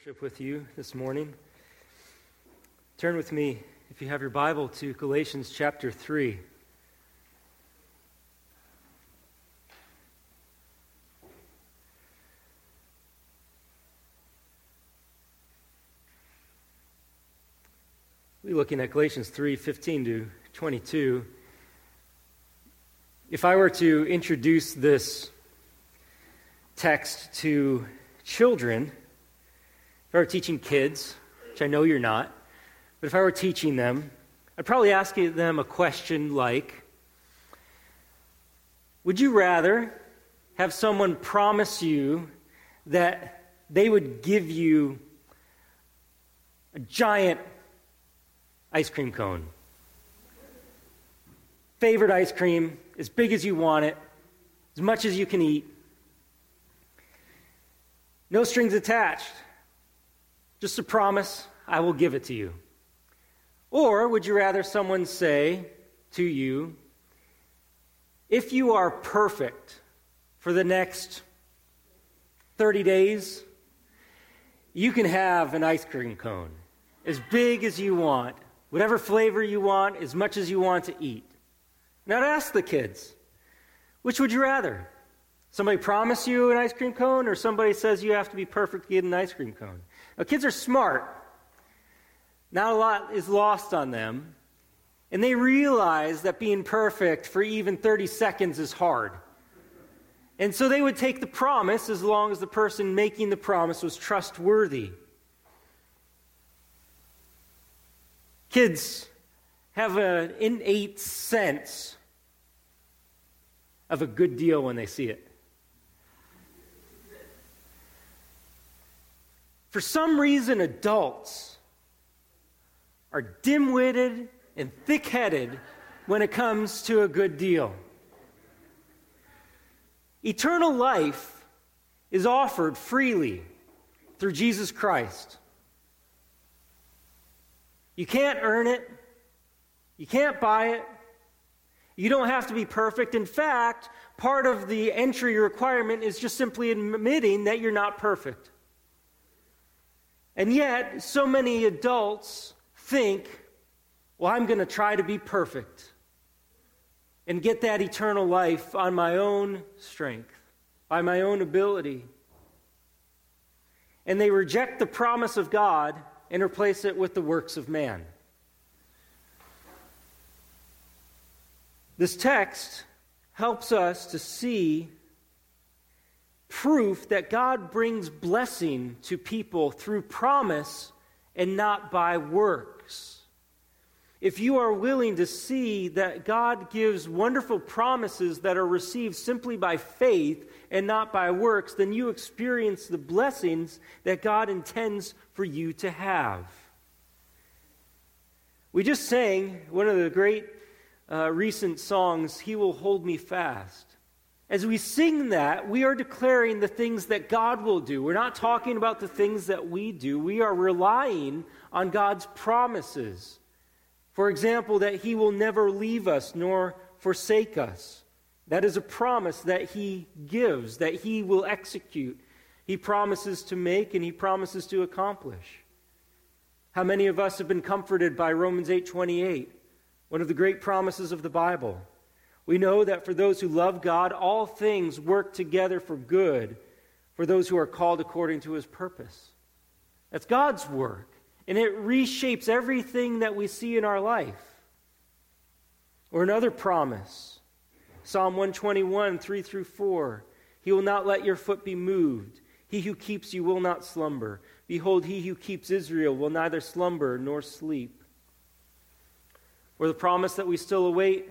worship with you this morning. Turn with me, if you have your Bible, to Galatians chapter 3. We're looking at Galatians 3 15 to 22. If I were to introduce this text to children, if I were teaching kids, which I know you're not, but if I were teaching them, I'd probably ask them a question like Would you rather have someone promise you that they would give you a giant ice cream cone? Favorite ice cream, as big as you want it, as much as you can eat. No strings attached. Just a promise, I will give it to you. Or would you rather someone say to you, if you are perfect for the next 30 days, you can have an ice cream cone as big as you want, whatever flavor you want, as much as you want to eat. Now, to ask the kids, which would you rather? Somebody promise you an ice cream cone, or somebody says you have to be perfect to get an ice cream cone? Now, kids are smart. Not a lot is lost on them. And they realize that being perfect for even 30 seconds is hard. And so they would take the promise as long as the person making the promise was trustworthy. Kids have an innate sense of a good deal when they see it. For some reason, adults are dim witted and thick headed when it comes to a good deal. Eternal life is offered freely through Jesus Christ. You can't earn it, you can't buy it, you don't have to be perfect. In fact, part of the entry requirement is just simply admitting that you're not perfect. And yet, so many adults think, well, I'm going to try to be perfect and get that eternal life on my own strength, by my own ability. And they reject the promise of God and replace it with the works of man. This text helps us to see proof that God brings blessing to people through promise and not by works. If you are willing to see that God gives wonderful promises that are received simply by faith and not by works, then you experience the blessings that God intends for you to have. We just sang one of the great uh, recent songs, He Will Hold Me Fast. As we sing that, we are declaring the things that God will do. We're not talking about the things that we do. We are relying on God's promises. For example, that He will never leave us nor forsake us. That is a promise that He gives, that He will execute. He promises to make and He promises to accomplish. How many of us have been comforted by Romans 8:28, one of the great promises of the Bible? We know that for those who love God, all things work together for good for those who are called according to his purpose. That's God's work, and it reshapes everything that we see in our life. Or another promise Psalm 121, 3 through 4. He will not let your foot be moved. He who keeps you will not slumber. Behold, he who keeps Israel will neither slumber nor sleep. Or the promise that we still await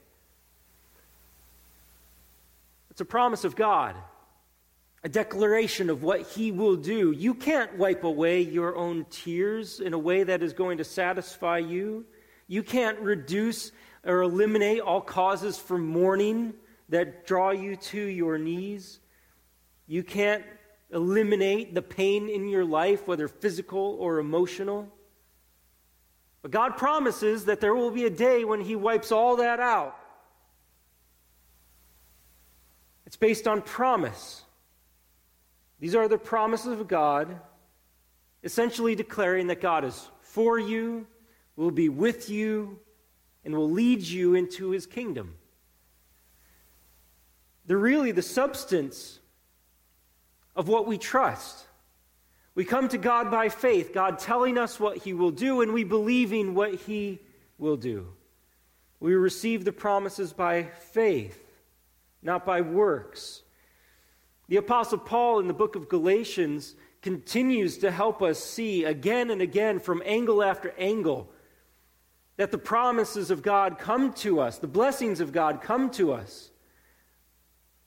It's a promise of God. a declaration of what He will do. You can't wipe away your own tears in a way that is going to satisfy you. You can't reduce or eliminate all causes for mourning that draw you to your knees. You can't eliminate the pain in your life, whether physical or emotional. But God promises that there will be a day when He wipes all that out. It's based on promise. These are the promises of God, essentially declaring that God is for you, will be with you, and will lead you into His kingdom. They're really the substance of what we trust. We come to God by faith, God telling us what He will do, and we believing what He will do. We receive the promises by faith, not by works. The Apostle Paul in the book of Galatians continues to help us see again and again from angle after angle that the promises of God come to us, the blessings of God come to us,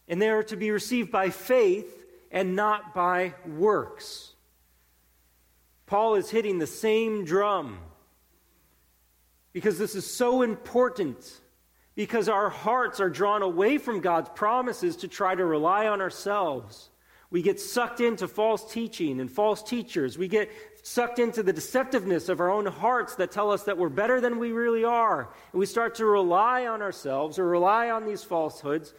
and they are to be received by faith and not by works. Paul is hitting the same drum because this is so important. Because our hearts are drawn away from God's promises to try to rely on ourselves. We get sucked into false teaching and false teachers. We get sucked into the deceptiveness of our own hearts that tell us that we're better than we really are. And we start to rely on ourselves or rely on these falsehoods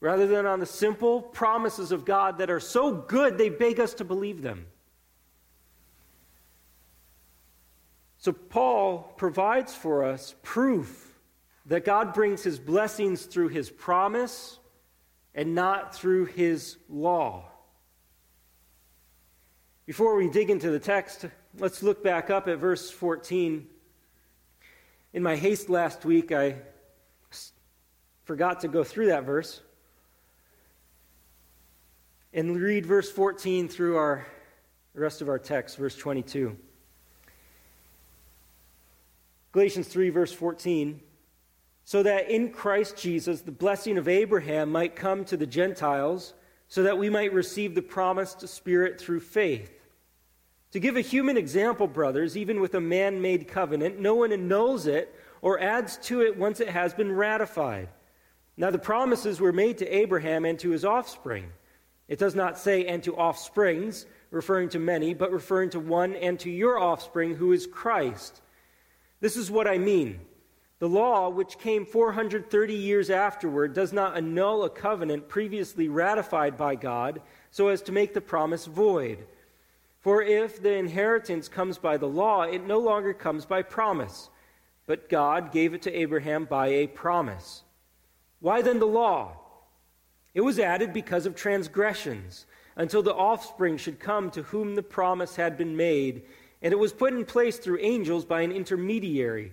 rather than on the simple promises of God that are so good they beg us to believe them. So, Paul provides for us proof that God brings his blessings through his promise and not through his law. Before we dig into the text, let's look back up at verse 14. In my haste last week, I forgot to go through that verse and read verse 14 through our the rest of our text, verse 22. Galatians 3, verse 14. So that in Christ Jesus the blessing of Abraham might come to the Gentiles, so that we might receive the promised Spirit through faith. To give a human example, brothers, even with a man made covenant, no one annuls it or adds to it once it has been ratified. Now, the promises were made to Abraham and to his offspring. It does not say, and to offsprings, referring to many, but referring to one and to your offspring, who is Christ. This is what I mean. The law, which came 430 years afterward, does not annul a covenant previously ratified by God so as to make the promise void. For if the inheritance comes by the law, it no longer comes by promise, but God gave it to Abraham by a promise. Why then the law? It was added because of transgressions, until the offspring should come to whom the promise had been made, and it was put in place through angels by an intermediary.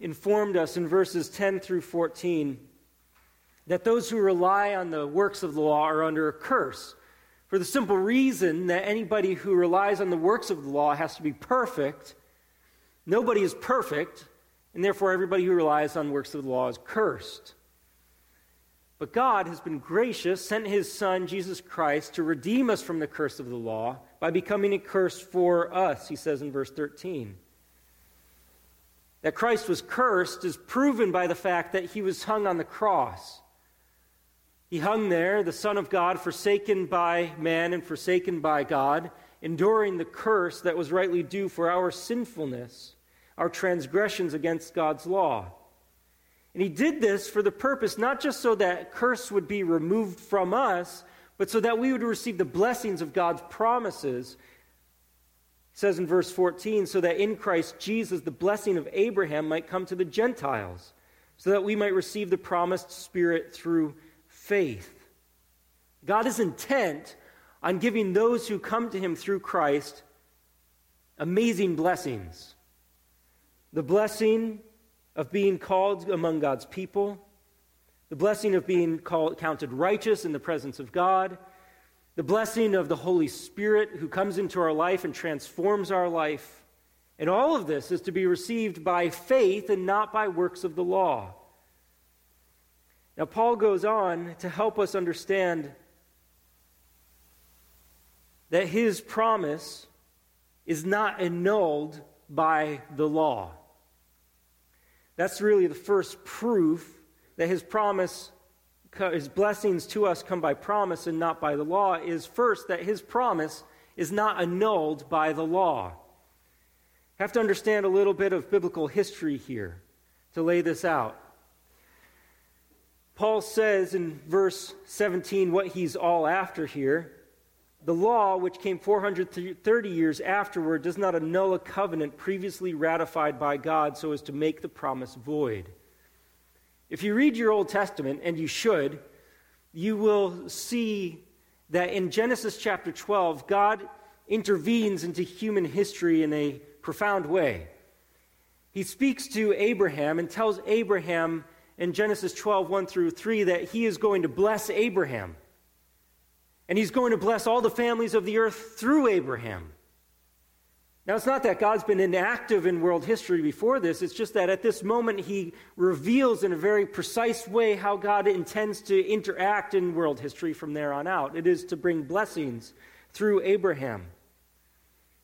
informed us in verses 10 through 14 that those who rely on the works of the law are under a curse, for the simple reason that anybody who relies on the works of the law has to be perfect. Nobody is perfect, and therefore everybody who relies on works of the law is cursed. But God has been gracious, sent his Son, Jesus Christ, to redeem us from the curse of the law by becoming a curse for us, he says in verse 13. That Christ was cursed is proven by the fact that he was hung on the cross. He hung there, the Son of God, forsaken by man and forsaken by God, enduring the curse that was rightly due for our sinfulness, our transgressions against God's law. And he did this for the purpose not just so that curse would be removed from us, but so that we would receive the blessings of God's promises. Says in verse 14, so that in Christ Jesus the blessing of Abraham might come to the Gentiles, so that we might receive the promised Spirit through faith. God is intent on giving those who come to him through Christ amazing blessings. The blessing of being called among God's people, the blessing of being called, counted righteous in the presence of God, the blessing of the Holy Spirit who comes into our life and transforms our life. And all of this is to be received by faith and not by works of the law. Now, Paul goes on to help us understand that his promise is not annulled by the law. That's really the first proof that his promise, his blessings to us come by promise and not by the law, is first that his promise is not annulled by the law. Have to understand a little bit of biblical history here to lay this out. Paul says in verse 17 what he's all after here. The law, which came 430 years afterward, does not annul a covenant previously ratified by God so as to make the promise void. If you read your Old Testament, and you should, you will see that in Genesis chapter 12, God intervenes into human history in a profound way. He speaks to Abraham and tells Abraham in Genesis 12, 1 through 3, that he is going to bless Abraham. And he's going to bless all the families of the earth through Abraham. Now, it's not that God's been inactive in world history before this. It's just that at this moment, he reveals in a very precise way how God intends to interact in world history from there on out. It is to bring blessings through Abraham.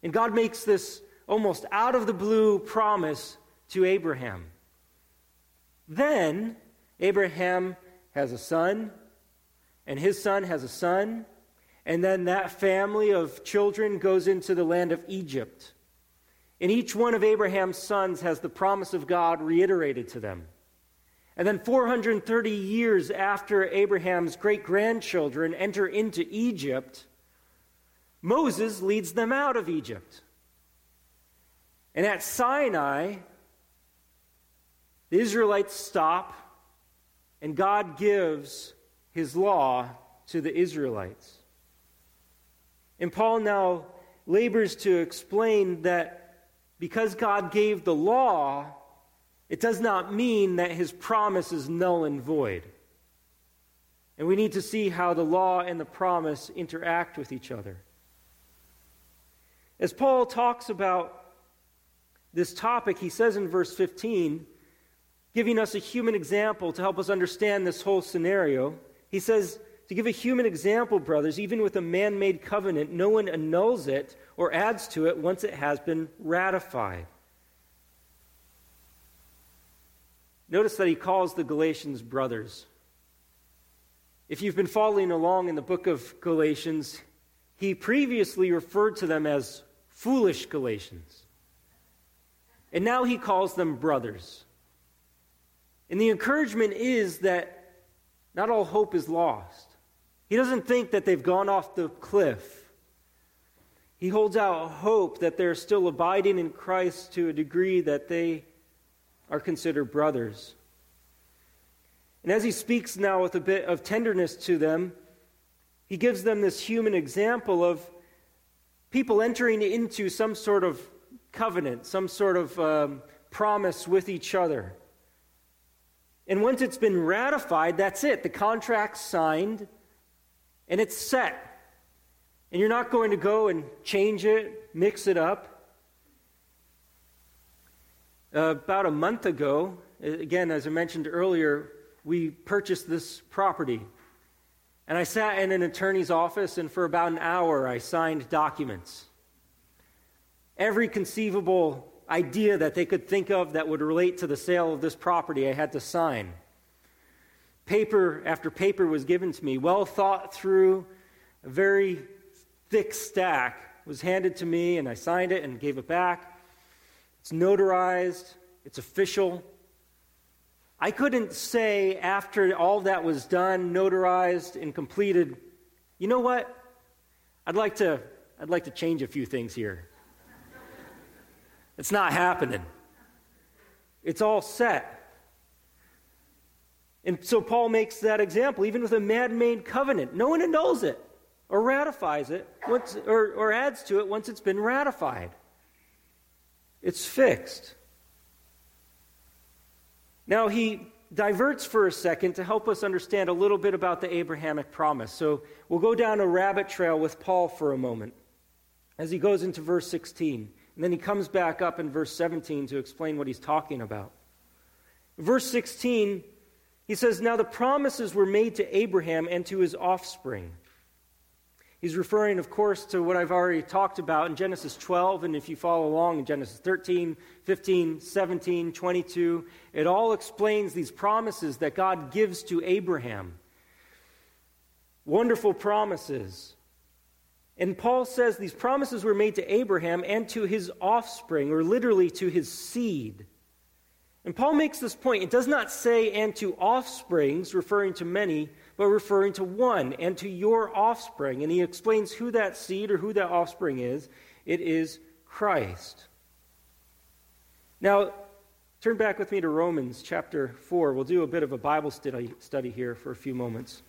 And God makes this almost out of the blue promise to Abraham. Then Abraham has a son, and his son has a son, and then that family of children goes into the land of Egypt. And each one of Abraham's sons has the promise of God reiterated to them. And then 430 years after Abraham's great grandchildren enter into Egypt, Moses leads them out of Egypt. And at Sinai, the Israelites stop, and God gives his law to the Israelites. And Paul now labors to explain that because God gave the law, it does not mean that his promise is null and void. And we need to see how the law and the promise interact with each other. As Paul talks about this topic, he says in verse 15, giving us a human example to help us understand this whole scenario. He says, to give a human example, brothers, even with a man made covenant, no one annuls it or adds to it once it has been ratified. Notice that he calls the Galatians brothers. If you've been following along in the book of Galatians, he previously referred to them as foolish Galatians. And now he calls them brothers. And the encouragement is that not all hope is lost. He doesn't think that they've gone off the cliff. He holds out hope that they're still abiding in Christ to a degree that they are considered brothers. And as he speaks now with a bit of tenderness to them, he gives them this human example of people entering into some sort of covenant, some sort of um, promise with each other. And once it's been ratified, that's it. The contract's signed and it's set. And you're not going to go and change it, mix it up. Uh, about a month ago, again, as I mentioned earlier, we purchased this property. And I sat in an attorney's office, and for about an hour, I signed documents. Every conceivable idea that they could think of that would relate to the sale of this property, I had to sign. Paper after paper was given to me, well thought through, a very thick stack was handed to me, and I signed it and gave it back. It's notarized, it's official. I couldn't say after all that was done, notarized, and completed, you know what? I'd like to, I'd like to change a few things here. It's not happening. It's all set. And so Paul makes that example, even with a man made covenant. No one annuls it. or ratifies it once, or, or adds to it once it's been ratified. It's fixed. Now, he diverts for a second to help us understand a little bit about the Abrahamic promise. So we'll go down a rabbit trail with Paul for a moment as he goes into verse 16. And then he comes back up in verse 17 to explain what he's talking about. Verse 16, he says, Now the promises were made to Abraham and to his offspring. He's referring, of course, to what I've already talked about in Genesis 12, and if you follow along in Genesis 13, 15, 17, 22, it all explains these promises that God gives to Abraham. Wonderful promises. And Paul says these promises were made to Abraham and to his offspring, or literally to his seed. And Paul makes this point. It does not say, and to offsprings, referring to many, but referring to one, and to your offspring. And he explains who that seed or who that offspring is. It is Christ. Now, turn back with me to Romans chapter 4. We'll do a bit of a Bible study, study here for a few moments.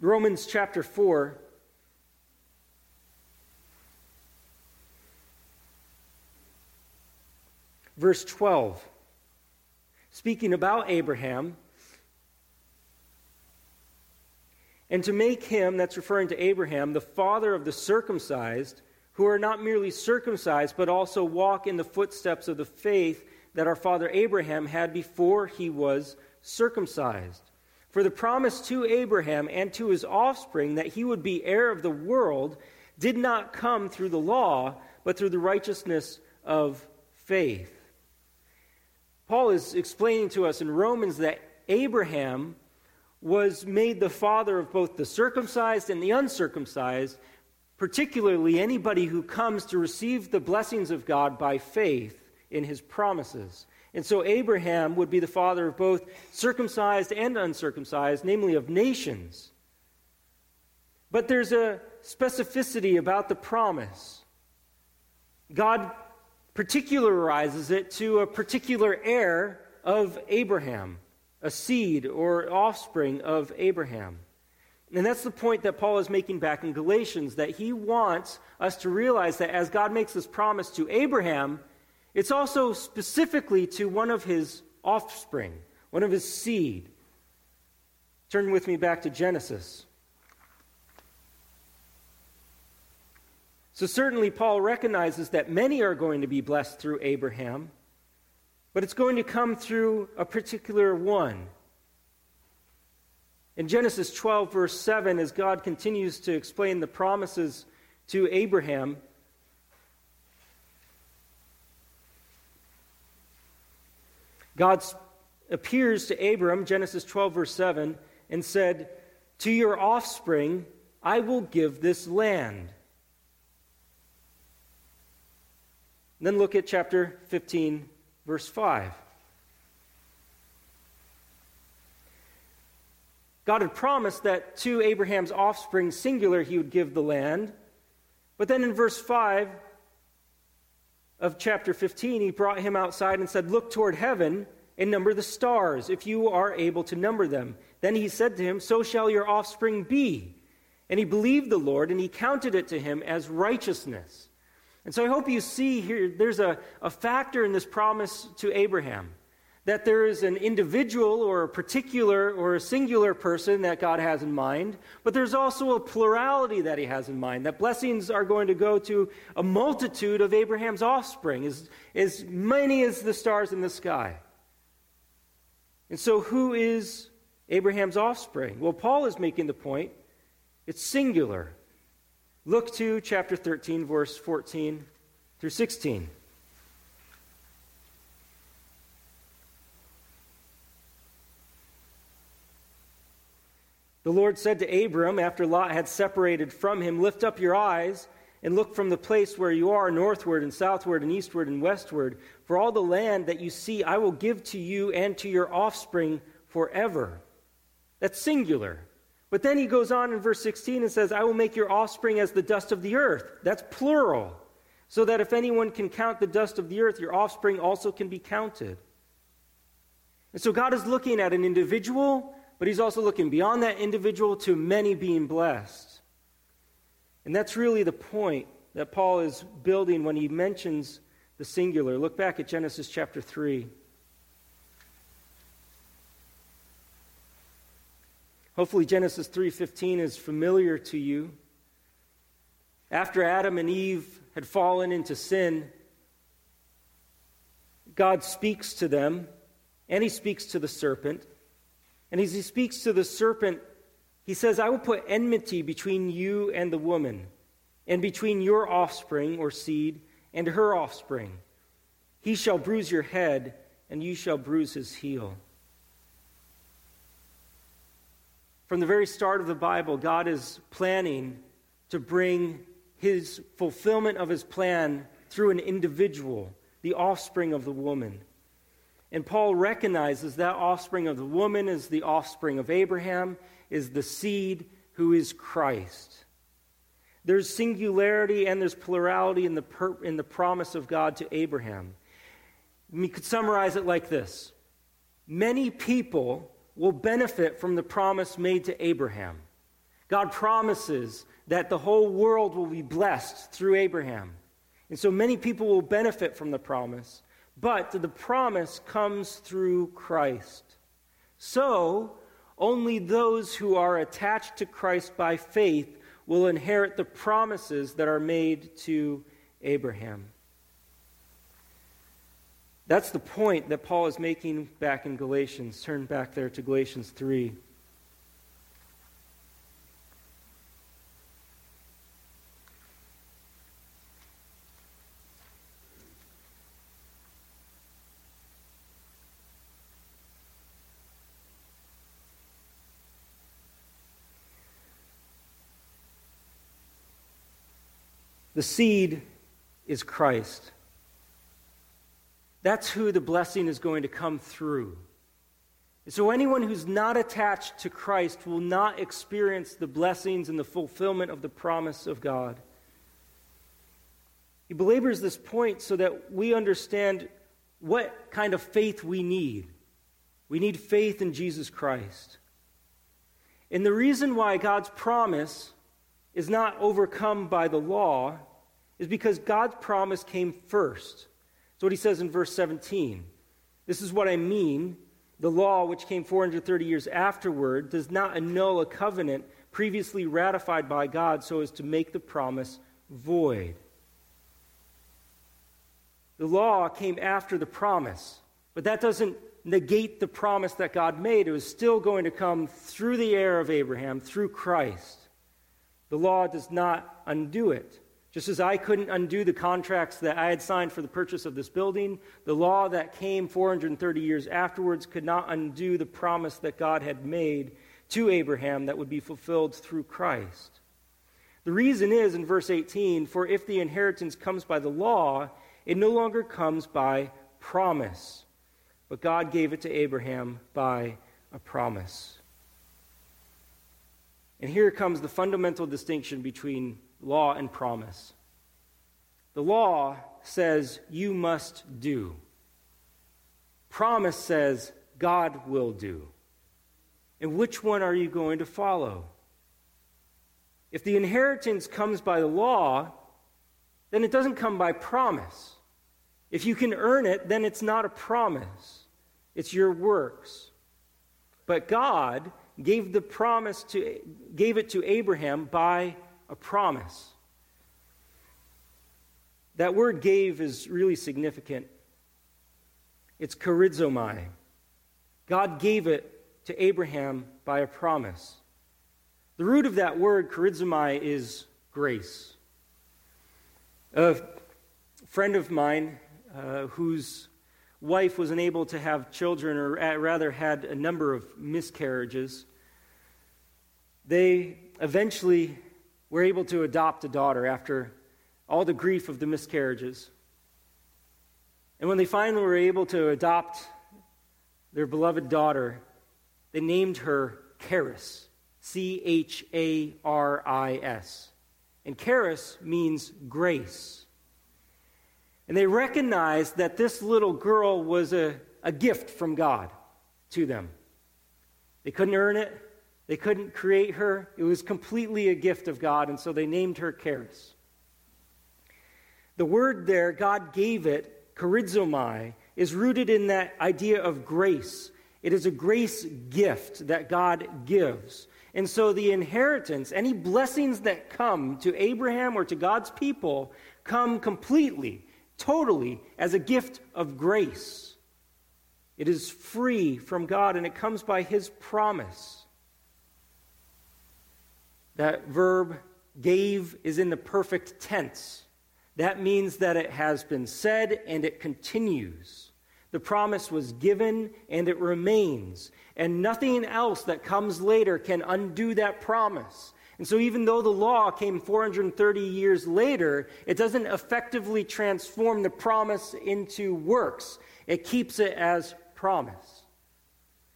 Romans chapter 4. Verse 12. Speaking about Abraham, and to make him, that's referring to Abraham, the father of the circumcised, who are not merely circumcised, but also walk in the footsteps of the faith that our father Abraham had before he was circumcised. For the promise to Abraham and to his offspring that he would be heir of the world did not come through the law, but through the righteousness of faith. Paul is explaining to us in Romans that Abraham was made the father of both the circumcised and the uncircumcised, particularly anybody who comes to receive the blessings of God by faith in his promises. And so Abraham would be the father of both circumcised and uncircumcised, namely of nations. But there's a specificity about the promise. God particularizes it to a particular heir of Abraham, a seed or offspring of Abraham. And that's the point that Paul is making back in Galatians that he wants us to realize that as God makes this promise to Abraham, it's also specifically to one of his offspring, one of his seed. Turn with me back to Genesis. So, certainly, Paul recognizes that many are going to be blessed through Abraham, but it's going to come through a particular one. In Genesis 12, verse 7, as God continues to explain the promises to Abraham, God appears to Abram, Genesis 12, verse 7, and said, To your offspring I will give this land. Then look at chapter 15, verse 5. God had promised that to Abraham's offspring, singular, he would give the land. But then in verse 5, of chapter 15, he brought him outside and said, Look toward heaven and number the stars, if you are able to number them. Then he said to him, So shall your offspring be. And he believed the Lord, and he counted it to him as righteousness. And so I hope you see here there's a, a factor in this promise to Abraham that there is an individual or a particular or a singular person that God has in mind, but there's also a plurality that he has in mind, that blessings are going to go to a multitude of Abraham's offspring, as, as many as the stars in the sky. And so, who is Abraham's offspring? Well, Paul is making the point it's singular. Look to chapter 13, verse 14 through 16. The Lord said to Abram, after Lot had separated from him, Lift up your eyes and look from the place where you are northward and southward and eastward and westward. For all the land that you see, I will give to you and to your offspring forever. That's singular. But then he goes on in verse 16 and says, I will make your offspring as the dust of the earth. That's plural. so that if anyone can count the dust of the earth, your offspring also can be counted. And so God is looking at an individual, but He's also looking beyond that individual to many being blessed. And that's really the point that Paul is building when he mentions the singular. Look back at Genesis chapter 3. Hopefully Genesis 3:15 is familiar to you. After Adam and Eve had fallen into sin, God speaks to them and he speaks to the serpent. And as he speaks to the serpent, he says, I will put enmity between you and the woman, and between your offspring or seed and her offspring. He shall bruise your head, and you shall bruise his heel. From the very start of the Bible, God is planning to bring his fulfillment of his plan through an individual, the offspring of the woman. And Paul recognizes that offspring of the woman is the offspring of Abraham, is the seed who is Christ. There's singularity and there's plurality in the, per, in the promise of God to Abraham. We could summarize it like this Many people will benefit from the promise made to Abraham. God promises that the whole world will be blessed through Abraham. And so many people will benefit from the promise, but the promise comes through Christ. So, only those who are attached to Christ by faith will inherit the promises that are made to Abraham. That's the point that Paul is making back in Galatians. Turn back there to Galatians 3. The seed is Christ. That's who the blessing is going to come through. so, anyone who's not attached to Christ will not experience the blessings and the fulfillment of the promise of God. He belabors this point so that we understand what kind of faith we need. We need faith in Jesus Christ. And the reason why God's promise is not overcome by the law is because God's promise came first. That's what he says in verse 17. This is what I mean. The law, which came 430 years afterward, does not annul a covenant previously ratified by God so as to make the promise void. The law came after the promise, but that doesn't negate the promise that God made. It was still going to come through the heir of Abraham, through Christ. The law does not undo it. Just as I couldn't undo the contracts that I had signed for the purchase of this building, the law that came 430 years afterwards could not undo the promise that God had made to Abraham that would be fulfilled through Christ. The reason is in verse 18 for if the inheritance comes by the law, it no longer comes by promise, but God gave it to Abraham by a promise. And here comes the fundamental distinction between law and promise. The law says you must do. Promise says God will do. And which one are you going to follow? If the inheritance comes by the law, then it doesn't come by promise. If you can earn it, then it's not a promise, it's your works. But God gave the promise to gave it to Abraham by a promise. That word gave is really significant. It's charizomai. God gave it to Abraham by a promise. The root of that word, charizomai, is grace. A friend of mine uh, whose wife was unable to have children, or rather had a number of miscarriages, they eventually were able to adopt a daughter after all the grief of the miscarriages. And when they finally were able to adopt their beloved daughter, they named her Charis, C H A R I S. And charis means grace. And they recognized that this little girl was a, a gift from God to them. They couldn't earn it, they couldn't create her. It was completely a gift of God, and so they named her Charis. The word there, God gave it, charizomai, is rooted in that idea of grace. It is a grace gift that God gives. And so the inheritance, any blessings that come to Abraham or to God's people, come completely, totally as a gift of grace. It is free from God and it comes by His promise. That verb gave is in the perfect tense. That means that it has been said and it continues. The promise was given and it remains. And nothing else that comes later can undo that promise. And so, even though the law came 430 years later, it doesn't effectively transform the promise into works. It keeps it as promise.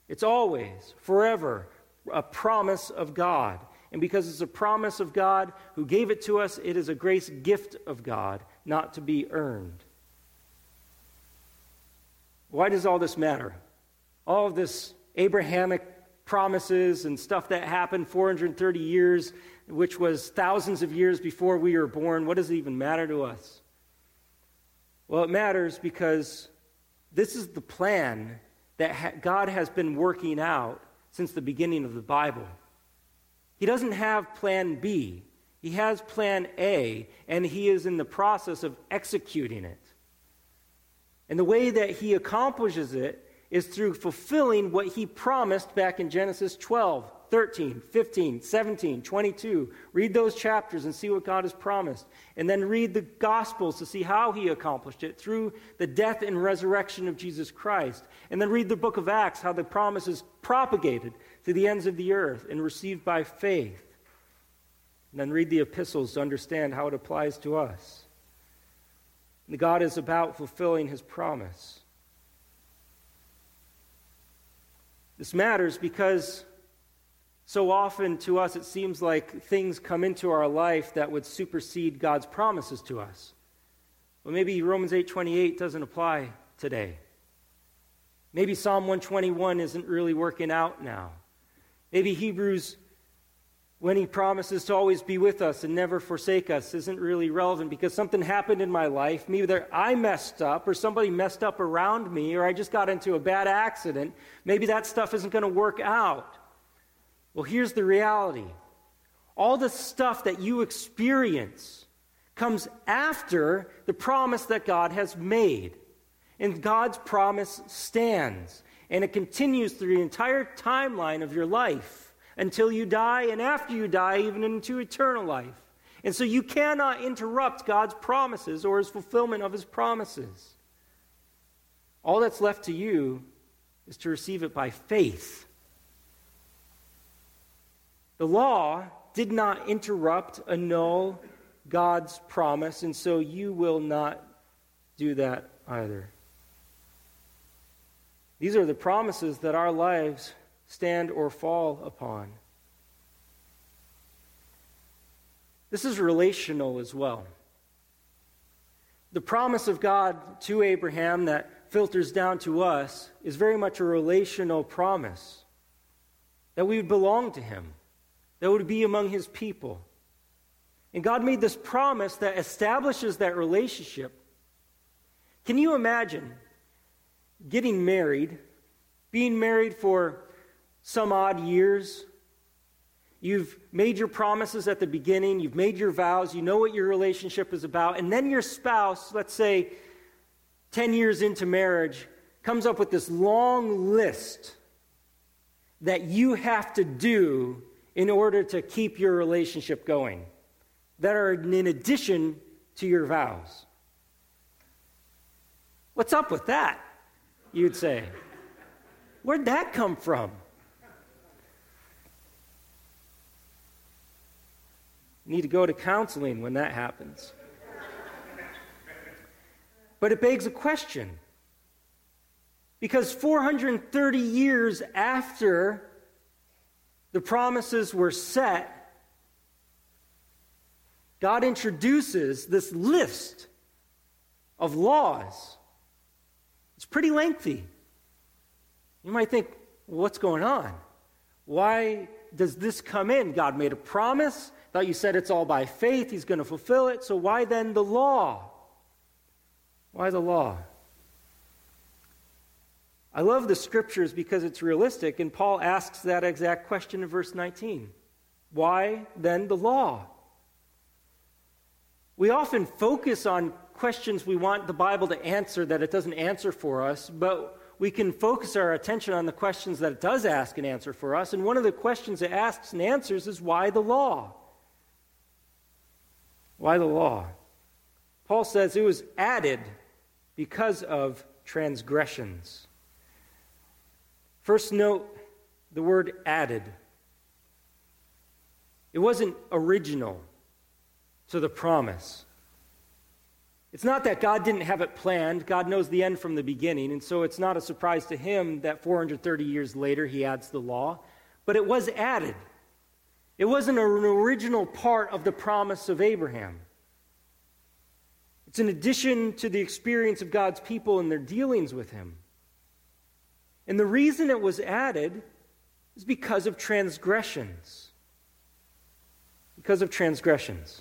It's always, forever, a promise of God. And because it's a promise of God who gave it to us, it is a grace gift of God, not to be earned. Why does all this matter? All of this Abrahamic promises and stuff that happened 430 years, which was thousands of years before we were born, what does it even matter to us? Well, it matters because this is the plan that God has been working out since the beginning of the Bible. He doesn't have plan B. He has plan A, and he is in the process of executing it. And the way that he accomplishes it is through fulfilling what he promised back in Genesis 12, 13, 15, 17, 22. Read those chapters and see what God has promised. And then read the Gospels to see how he accomplished it through the death and resurrection of Jesus Christ. And then read the book of Acts, how the promise is propagated to the ends of the earth and received by faith. And then read the epistles to understand how it applies to us. God is about fulfilling his promise. This matters because so often to us it seems like things come into our life that would supersede God's promises to us. Well, maybe Romans 8:28 doesn't apply today. Maybe Psalm 121 isn't really working out now. Maybe Hebrews when he promises to always be with us and never forsake us isn't really relevant because something happened in my life. Maybe I messed up or somebody messed up around me or I just got into a bad accident. Maybe that stuff isn't going to work out. Well, here's the reality all the stuff that you experience comes after the promise that God has made. And God's promise stands, and it continues through the entire timeline of your life until you die, and after you die, even into eternal life. And so you cannot interrupt God's promises or his fulfillment of his promises. All that's left to you is to receive it by faith. The law did not interrupt, annul God's promise, and so you will not do that either. These are the promises that our lives stand or fall upon. This is relational as well. The promise of God to Abraham that filters down to us is very much a relational promise that we would belong to him, that would be among his people. And God made this promise that establishes that relationship. Can you imagine getting married, being married for some odd years. You've made your promises at the beginning, you've made your vows, you know what your relationship is about, and then your spouse, let's say 10 years into marriage, comes up with this long list that you have to do in order to keep your relationship going that are in addition to your vows. What's up with that? You'd say. Where'd that come from? need to go to counseling when that happens. But it begs a question. Because 430 years after the promises were set, God introduces this list of laws. It's pretty lengthy. You might think, well, what's going on? Why does this come in? God made a promise. Thought you said it's all by faith. He's going to fulfill it. So why then the law? Why the law? I love the scriptures because it's realistic, and Paul asks that exact question in verse 19. Why then the law? We often focus on questions we want the Bible to answer that it doesn't answer for us, but we can focus our attention on the questions that it does ask and answer for us. And one of the questions it asks and answers is why the law? Why the law? Paul says it was added because of transgressions. First, note the word added. It wasn't original to the promise. It's not that God didn't have it planned. God knows the end from the beginning. And so it's not a surprise to him that 430 years later he adds the law. But it was added. It wasn't an original part of the promise of Abraham. It's an addition to the experience of God's people and their dealings with him. And the reason it was added is because of transgressions. Because of transgressions.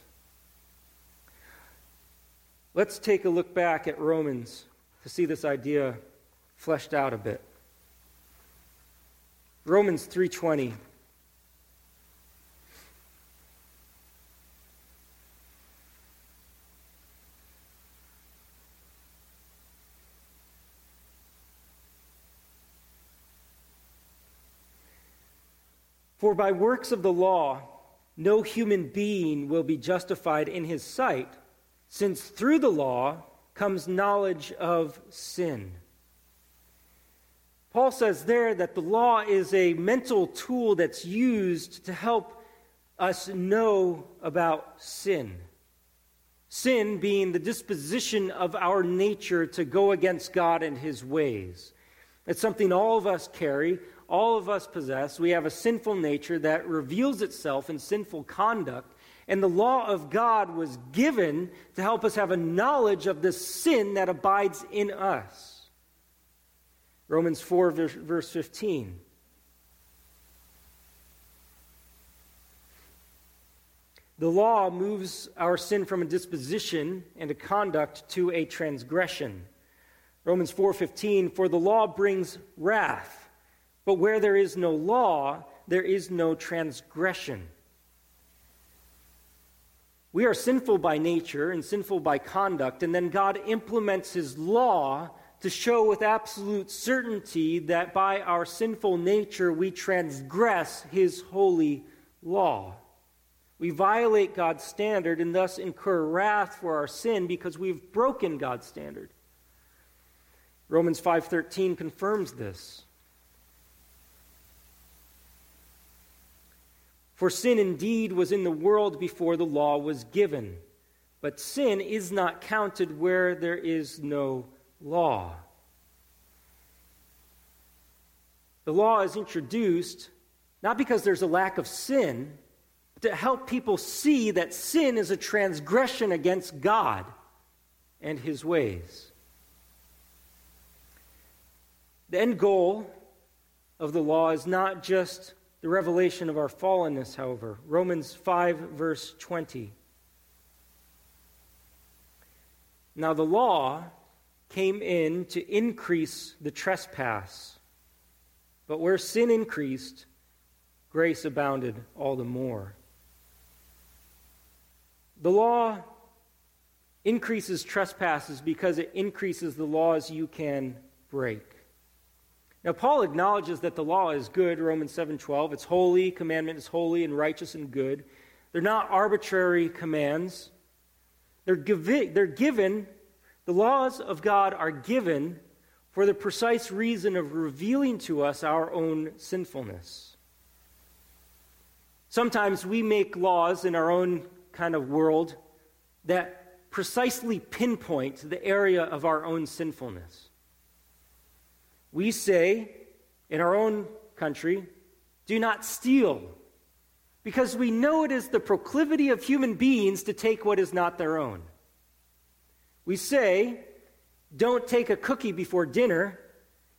Let's take a look back at Romans to see this idea fleshed out a bit. Romans 3:20 For by works of the law no human being will be justified in his sight since through the law comes knowledge of sin. Paul says there that the law is a mental tool that's used to help us know about sin. Sin being the disposition of our nature to go against God and his ways. It's something all of us carry, all of us possess. We have a sinful nature that reveals itself in sinful conduct and the law of God was given to help us have a knowledge of the sin that abides in us. Romans 4, verse 15. The law moves our sin from a disposition and a conduct to a transgression. Romans 4:15 for the law brings wrath but where there is no law there is no transgression. We are sinful by nature and sinful by conduct, and then God implements His law to show with absolute certainty that by our sinful nature we transgress His holy law. We violate God's standard and thus incur wrath for our sin because we've broken God's standard. Romans 5:13 confirms this. For sin indeed was in the world before the law was given, but sin is not counted where there is no law. The law is introduced not because there's a lack of sin, but to help people see that sin is a transgression against God and his ways. The end goal of the law is not just the revelation of our fallenness, however. Romans 5, verse 20. Now, the law came in to increase the trespass, but where sin increased, grace abounded all the more. The law increases trespasses because it increases the laws you can break. Now, Paul acknowledges that the law is good, Romans 7.12. It's holy, commandment is holy and righteous and good. They're not arbitrary commands. They're, givi- they're given, the laws of God are given for the precise reason of revealing to us our own sinfulness. Sometimes we make laws in our own kind of world that precisely pinpoint the area of our own sinfulness. We say in our own country, do not steal, because we know it is the proclivity of human beings to take what is not their own. We say, don't take a cookie before dinner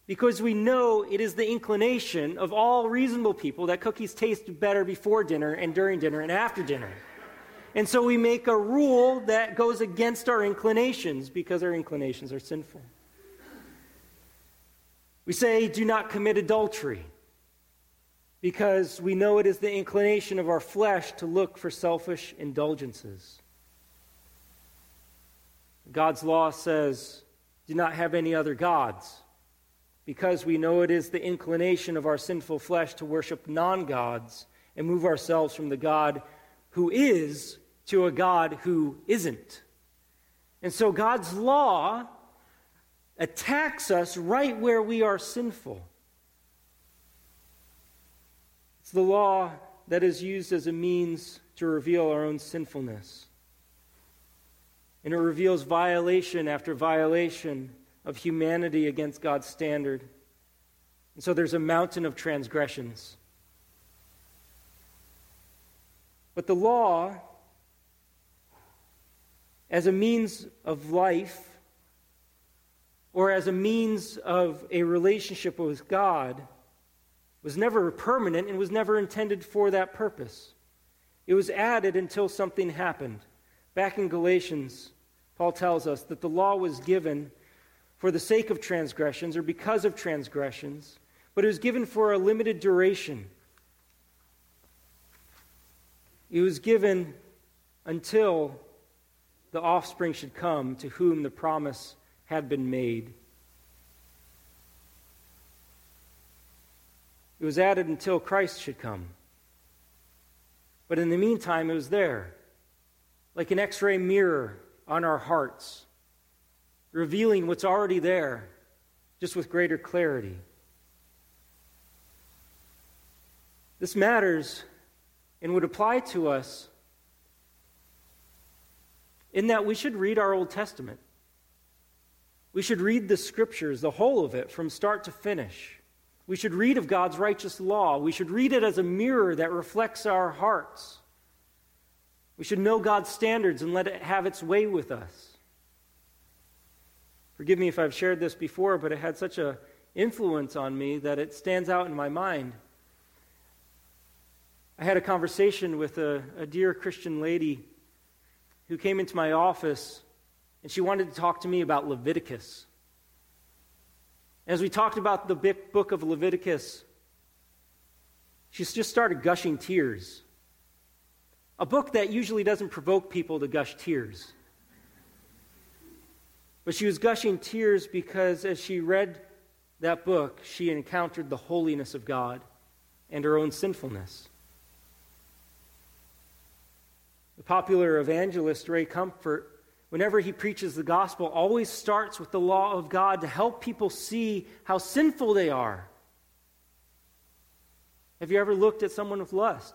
because we know it is the inclination of all reasonable people that cookies taste better before dinner and during dinner and after dinner. And so we make a rule that goes against our inclinations because our inclinations are sinful. We say, do not commit adultery because we know it is the inclination of our flesh to look for selfish indulgences. God's law says, do not have any other gods because we know it is the inclination of our sinful flesh to worship non gods and move ourselves from the God who is to a God who isn't. And so God's law attacks us right where we are sinful. It's the law that is used as a means to reveal our own sinfulness. And it reveals violation after violation of humanity against God's standard. And so there's a mountain of transgressions. But the law, as a means of life, or as a means of a relationship with God, was never permanent and was never intended for that purpose. It was added until something happened. Back in Galatians, Paul tells us that the law was given for the sake of transgressions or because of transgressions, but it was given for a limited duration. It was given until the offspring should come to whom the promise had been made. It was added until Christ should come. But in the meantime, it was there, like an x ray mirror on our hearts revealing what's already there, just with greater clarity. This matters and would apply to us in that we should read our Old Testament. We should read the scriptures, the whole of it, from start to finish. We should read of God's righteous law. We should read it as a mirror that reflects our hearts. We should know God's standards and let it have its way with us. Forgive me if I've shared this before, but it had such an influence on me that it stands out in my mind. I had a conversation with a, a dear Christian lady who came into my office and she wanted to talk to me about Leviticus. As we talked about the book of Leviticus, she just started gushing tears. A book that usually doesn't provoke people to gush tears. But she was gushing tears because as she read that book, she encountered the holiness of God and her own sinfulness. The popular evangelist Ray Comfort, whenever he preaches the gospel, always starts with the law of God to help people see how sinful they are. Have you ever looked at someone with lust?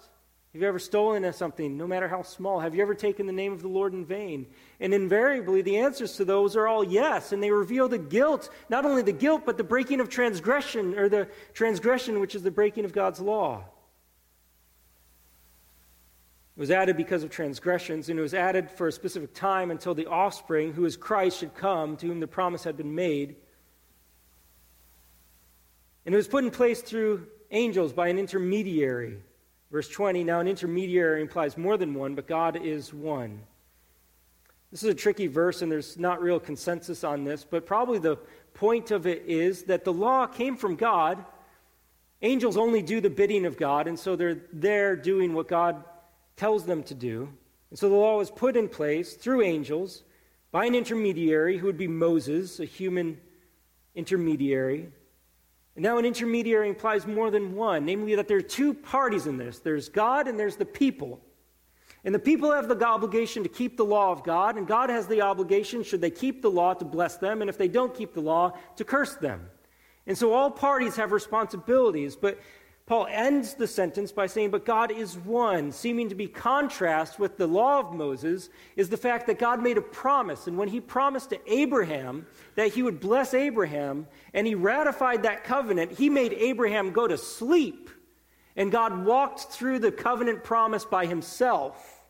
Have you ever stolen something, no matter how small? Have you ever taken the name of the Lord in vain? And invariably, the answers to those are all yes, and they reveal the guilt, not only the guilt, but the breaking of transgression, or the transgression, which is the breaking of God's law. Was added because of transgressions, and it was added for a specific time until the offspring, who is Christ, should come, to whom the promise had been made. And it was put in place through angels by an intermediary. Verse 20 Now, an intermediary implies more than one, but God is one. This is a tricky verse, and there's not real consensus on this, but probably the point of it is that the law came from God. Angels only do the bidding of God, and so they're there doing what God tells them to do. And so the law was put in place through angels by an intermediary who would be Moses, a human intermediary. And now, an intermediary implies more than one, namely that there are two parties in this there's God and there's the people. And the people have the obligation to keep the law of God, and God has the obligation, should they keep the law, to bless them, and if they don't keep the law, to curse them. And so all parties have responsibilities, but Paul ends the sentence by saying, But God is one, seeming to be contrast with the law of Moses, is the fact that God made a promise. And when he promised to Abraham that he would bless Abraham, and he ratified that covenant, he made Abraham go to sleep. And God walked through the covenant promise by himself.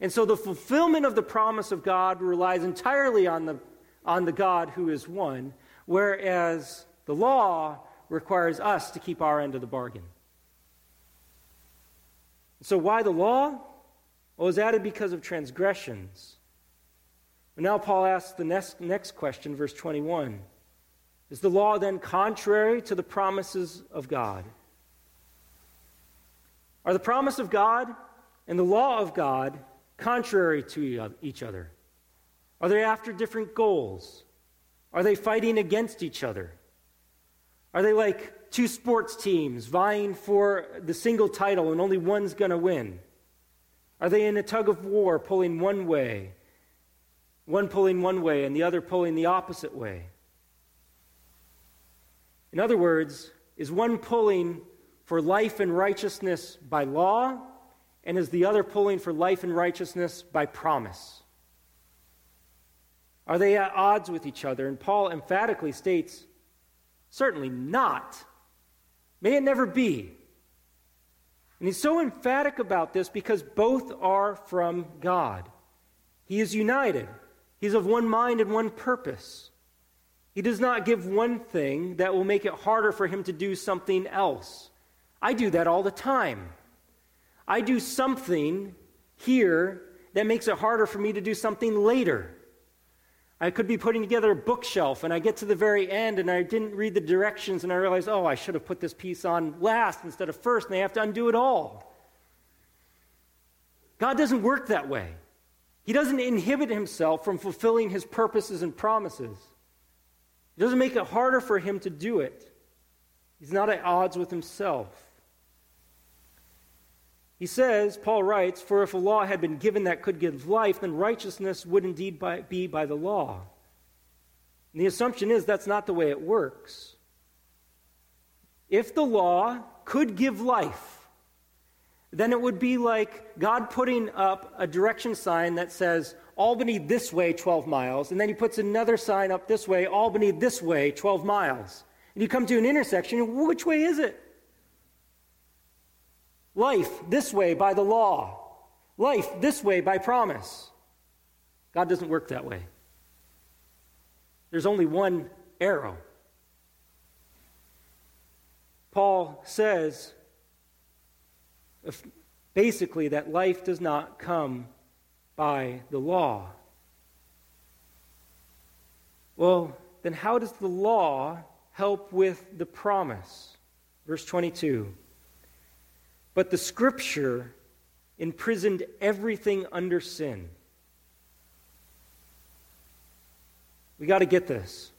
And so the fulfillment of the promise of God relies entirely on the, on the God who is one, whereas the law requires us to keep our end of the bargain. So, why the law? Well, it was added because of transgressions. And now Paul asks the next, next question, verse 21. Is the law then contrary to the promises of God? Are the promise of God and the law of God contrary to each other? Are they after different goals? Are they fighting against each other? Are they like two sports teams vying for the single title and only one's going to win? Are they in a tug of war pulling one way, one pulling one way and the other pulling the opposite way? In other words, is one pulling for life and righteousness by law, and is the other pulling for life and righteousness by promise? Are they at odds with each other? And Paul emphatically states, certainly not. May it never be. And he's so emphatic about this because both are from God. He is united, he's of one mind and one purpose. He does not give one thing that will make it harder for him to do something else. I do that all the time. I do something here that makes it harder for me to do something later. I could be putting together a bookshelf and I get to the very end and I didn't read the directions and I realize, oh, I should have put this piece on last instead of first and I have to undo it all. God doesn't work that way. He doesn't inhibit himself from fulfilling his purposes and promises. He doesn't make it harder for him to do it. He's not at odds with himself. He says, Paul writes, For if a law had been given that could give life, then righteousness would indeed by, be by the law. And the assumption is that's not the way it works. If the law could give life, then it would be like God putting up a direction sign that says, Albany this way 12 miles, and then he puts another sign up this way, Albany this way 12 miles. And you come to an intersection, which way is it? Life this way by the law, life this way by promise. God doesn't work that way. There's only one arrow. Paul says basically that life does not come by the law. Well, then how does the law help with the promise? Verse 22. But the scripture imprisoned everything under sin. We got to get this.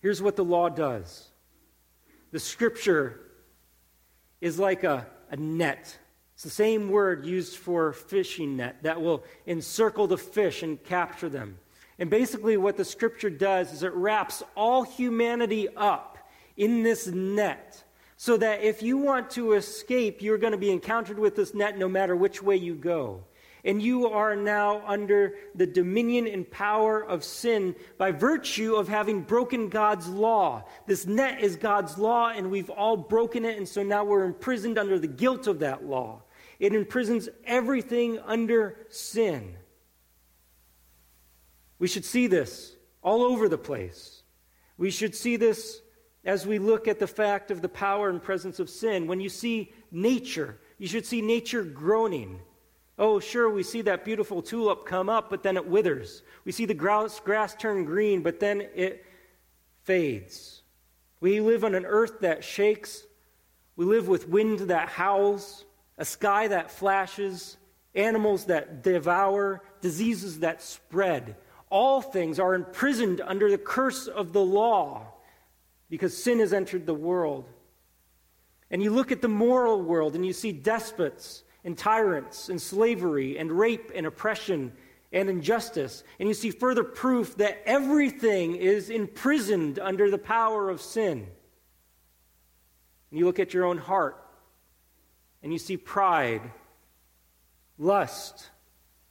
Here's what the law does the scripture is like a, a net it's the same word used for fishing net that will encircle the fish and capture them. And basically, what the scripture does is it wraps all humanity up in this net so that if you want to escape, you're going to be encountered with this net no matter which way you go. And you are now under the dominion and power of sin by virtue of having broken God's law. This net is God's law, and we've all broken it, and so now we're imprisoned under the guilt of that law. It imprisons everything under sin. We should see this all over the place. We should see this as we look at the fact of the power and presence of sin. When you see nature, you should see nature groaning. Oh, sure, we see that beautiful tulip come up, but then it withers. We see the grass, turn green, but then it fades. We live on an earth that shakes. We live with wind that howls a sky that flashes, animals that devour, diseases that spread. All things are imprisoned under the curse of the law because sin has entered the world. And you look at the moral world and you see despots and tyrants and slavery and rape and oppression and injustice. And you see further proof that everything is imprisoned under the power of sin. And you look at your own heart and you see pride, lust,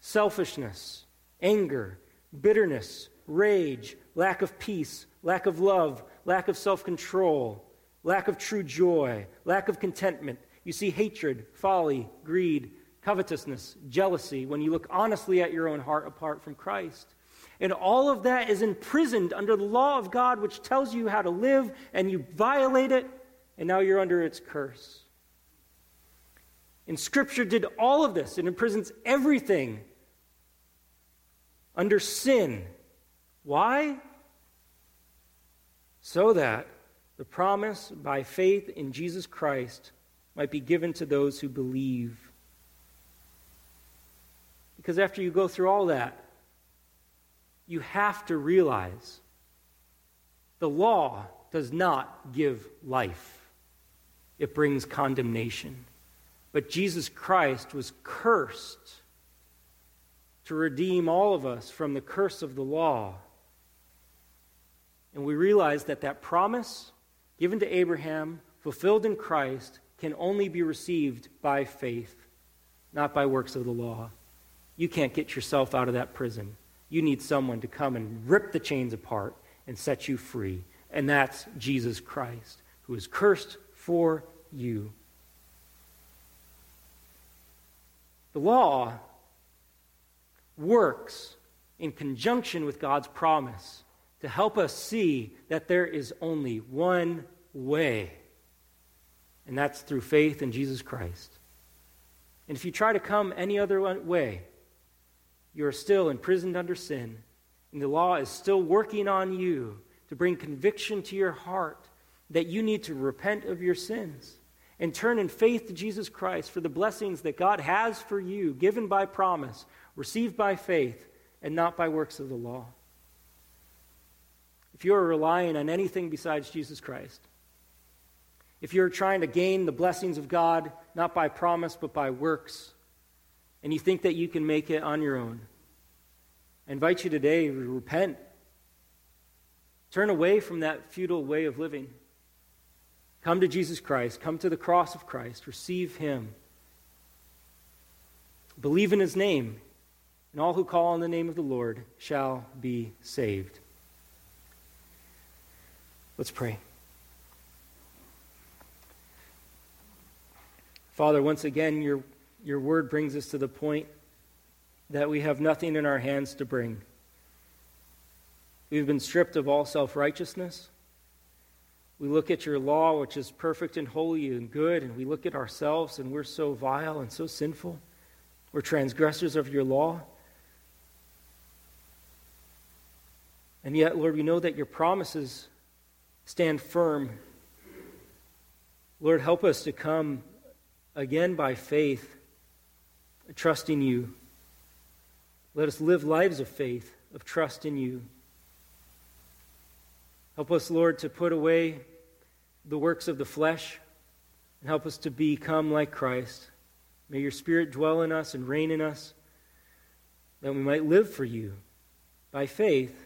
selfishness, anger, bitterness, rage, lack of peace, lack of love, lack of self control, lack of true joy, lack of contentment. You see hatred, folly, greed, covetousness, jealousy, when you look honestly at your own heart apart from Christ. And all of that is imprisoned under the law of God, which tells you how to live, and you violate it, and now you're under its curse. And Scripture did all of this. It imprisons everything under sin. Why? So that the promise by faith in Jesus Christ might be given to those who believe. Because after you go through all that, you have to realize the law does not give life, it brings condemnation. But Jesus Christ was cursed to redeem all of us from the curse of the law. And we realize that that promise given to Abraham, fulfilled in Christ, can only be received by faith, not by works of the law. You can't get yourself out of that prison. You need someone to come and rip the chains apart and set you free. And that's Jesus Christ, who is cursed for you. The law works in conjunction with God's promise to help us see that there is only one way, and that's through faith in Jesus Christ. And if you try to come any other way, you are still imprisoned under sin, and the law is still working on you to bring conviction to your heart that you need to repent of your sins and turn in faith to Jesus Christ for the blessings that God has for you, given by promise, received by faith, and not by works of the law if you're relying on anything besides Jesus Christ, if you're trying to gain the blessings of God, not by promise, but by works, and you think that you can make it on your own, I invite you today to repent. Turn away from that futile way of living. Come to Jesus Christ. Come to the cross of Christ. Receive Him. Believe in His name, and all who call on the name of the Lord shall be saved. Let's pray. Father, once again, your, your word brings us to the point that we have nothing in our hands to bring. We've been stripped of all self righteousness. We look at your law, which is perfect and holy and good, and we look at ourselves, and we're so vile and so sinful. We're transgressors of your law. And yet, Lord, we know that your promises stand firm. Lord, help us to come again by faith, trusting you. Let us live lives of faith, of trust in you. Help us, Lord, to put away the works of the flesh and help us to become like Christ. May your Spirit dwell in us and reign in us, that we might live for you by faith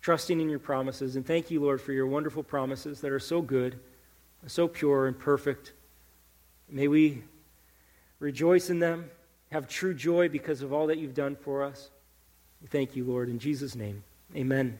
trusting in your promises. And thank you, Lord, for your wonderful promises that are so good, so pure and perfect. May we rejoice in them, have true joy because of all that you've done for us. We thank you, Lord, in Jesus' name. Amen.